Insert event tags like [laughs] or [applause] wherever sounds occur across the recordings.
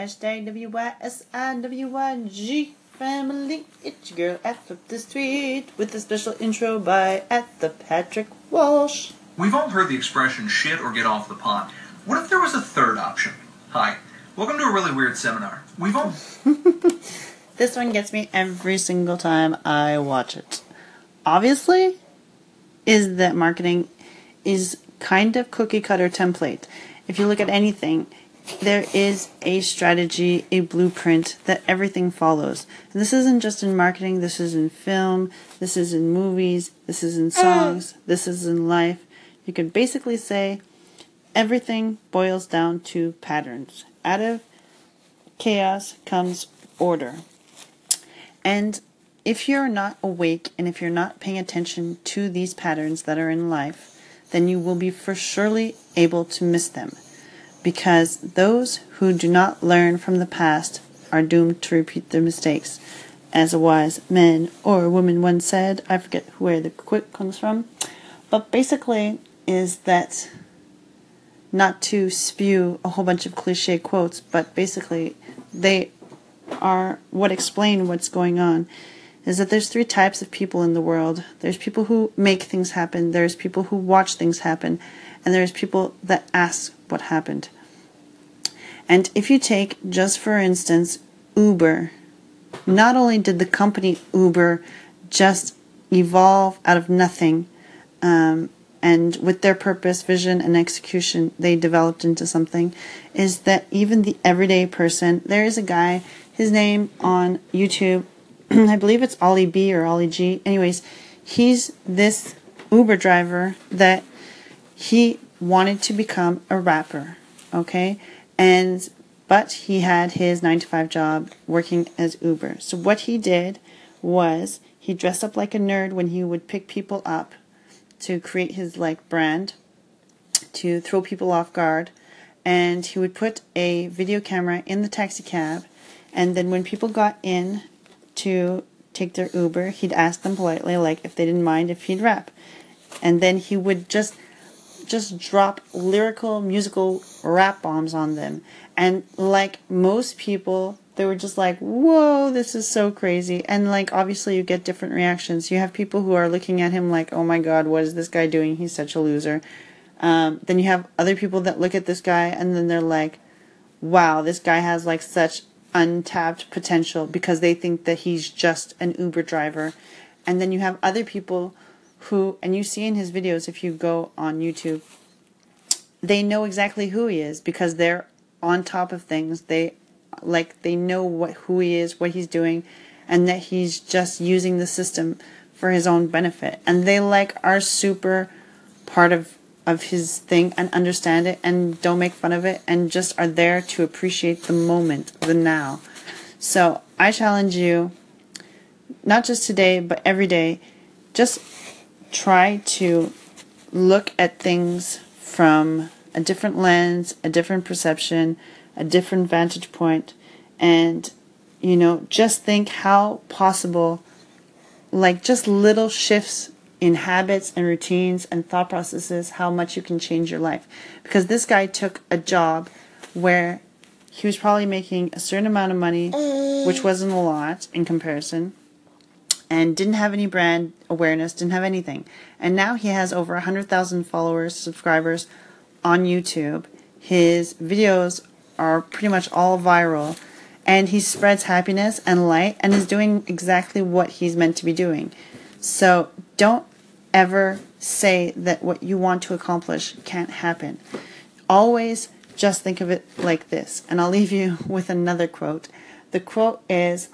Hashtag W-Y-S-I-W-Y-G family. It's your girl at the Street with a special intro by at the Patrick Walsh. We've all heard the expression shit or get off the pot. What if there was a third option? Hi, welcome to a really weird seminar. We've all. [laughs] This one gets me every single time I watch it. Obviously, is that marketing is kind of cookie cutter template. If you look at anything, there is a strategy, a blueprint that everything follows. And this isn't just in marketing, this is in film, this is in movies, this is in oh. songs, this is in life. You could basically say everything boils down to patterns. Out of chaos comes order. And if you're not awake and if you're not paying attention to these patterns that are in life, then you will be for surely able to miss them. Because those who do not learn from the past are doomed to repeat their mistakes. As a wise man or woman once said, I forget where the quote comes from, but basically is that not to spew a whole bunch of cliche quotes, but basically they are what explain what's going on is that there's three types of people in the world. There's people who make things happen, there's people who watch things happen, and there's people that ask what happened. And if you take, just for instance, Uber, not only did the company Uber just evolve out of nothing, um, and with their purpose, vision, and execution, they developed into something, is that even the everyday person, there is a guy, his name on YouTube, [clears throat] I believe it's Ollie B or Ollie G. Anyways, he's this Uber driver that he wanted to become a rapper, okay? And but he had his 9 to 5 job working as Uber. So what he did was he dressed up like a nerd when he would pick people up to create his like brand to throw people off guard and he would put a video camera in the taxi cab and then when people got in to take their Uber, he'd ask them politely like if they didn't mind if he'd rap. And then he would just just drop lyrical musical rap bombs on them. And like most people, they were just like, "Whoa, this is so crazy." And like obviously you get different reactions. You have people who are looking at him like, "Oh my god, what is this guy doing? He's such a loser." Um, then you have other people that look at this guy and then they're like, "Wow, this guy has like such untapped potential because they think that he's just an Uber driver. And then you have other people who, and you see in his videos if you go on YouTube, they know exactly who he is because they're on top of things. They like they know what who he is, what he's doing, and that he's just using the system for his own benefit. And they like are super part of of his thing and understand it and don't make fun of it and just are there to appreciate the moment, the now. So I challenge you, not just today, but every day, just try to look at things from a different lens, a different perception, a different vantage point, and you know, just think how possible, like just little shifts in habits and routines and thought processes how much you can change your life. Because this guy took a job where he was probably making a certain amount of money, which wasn't a lot in comparison, and didn't have any brand awareness, didn't have anything. And now he has over 100,000 followers, subscribers on YouTube. His videos are pretty much all viral. And he spreads happiness and light and is doing exactly what he's meant to be doing. So don't ever say that what you want to accomplish can't happen. Always just think of it like this. And I'll leave you [laughs] with another quote. The quote is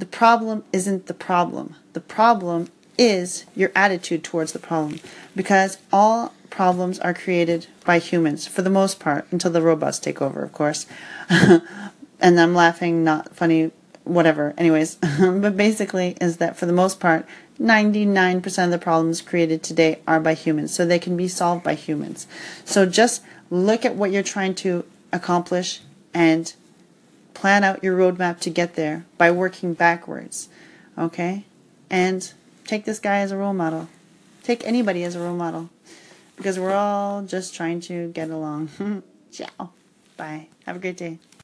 The problem isn't the problem, the problem is your attitude towards the problem. Because all problems are created by humans for the most part, until the robots take over, of course. [laughs] and I'm laughing, not funny, whatever. Anyways, [laughs] but basically, is that for the most part, 99% of the problems created today are by humans, so they can be solved by humans. So just look at what you're trying to accomplish and plan out your roadmap to get there by working backwards. Okay? And take this guy as a role model. Take anybody as a role model because we're all just trying to get along. [laughs] Ciao. Bye. Have a great day.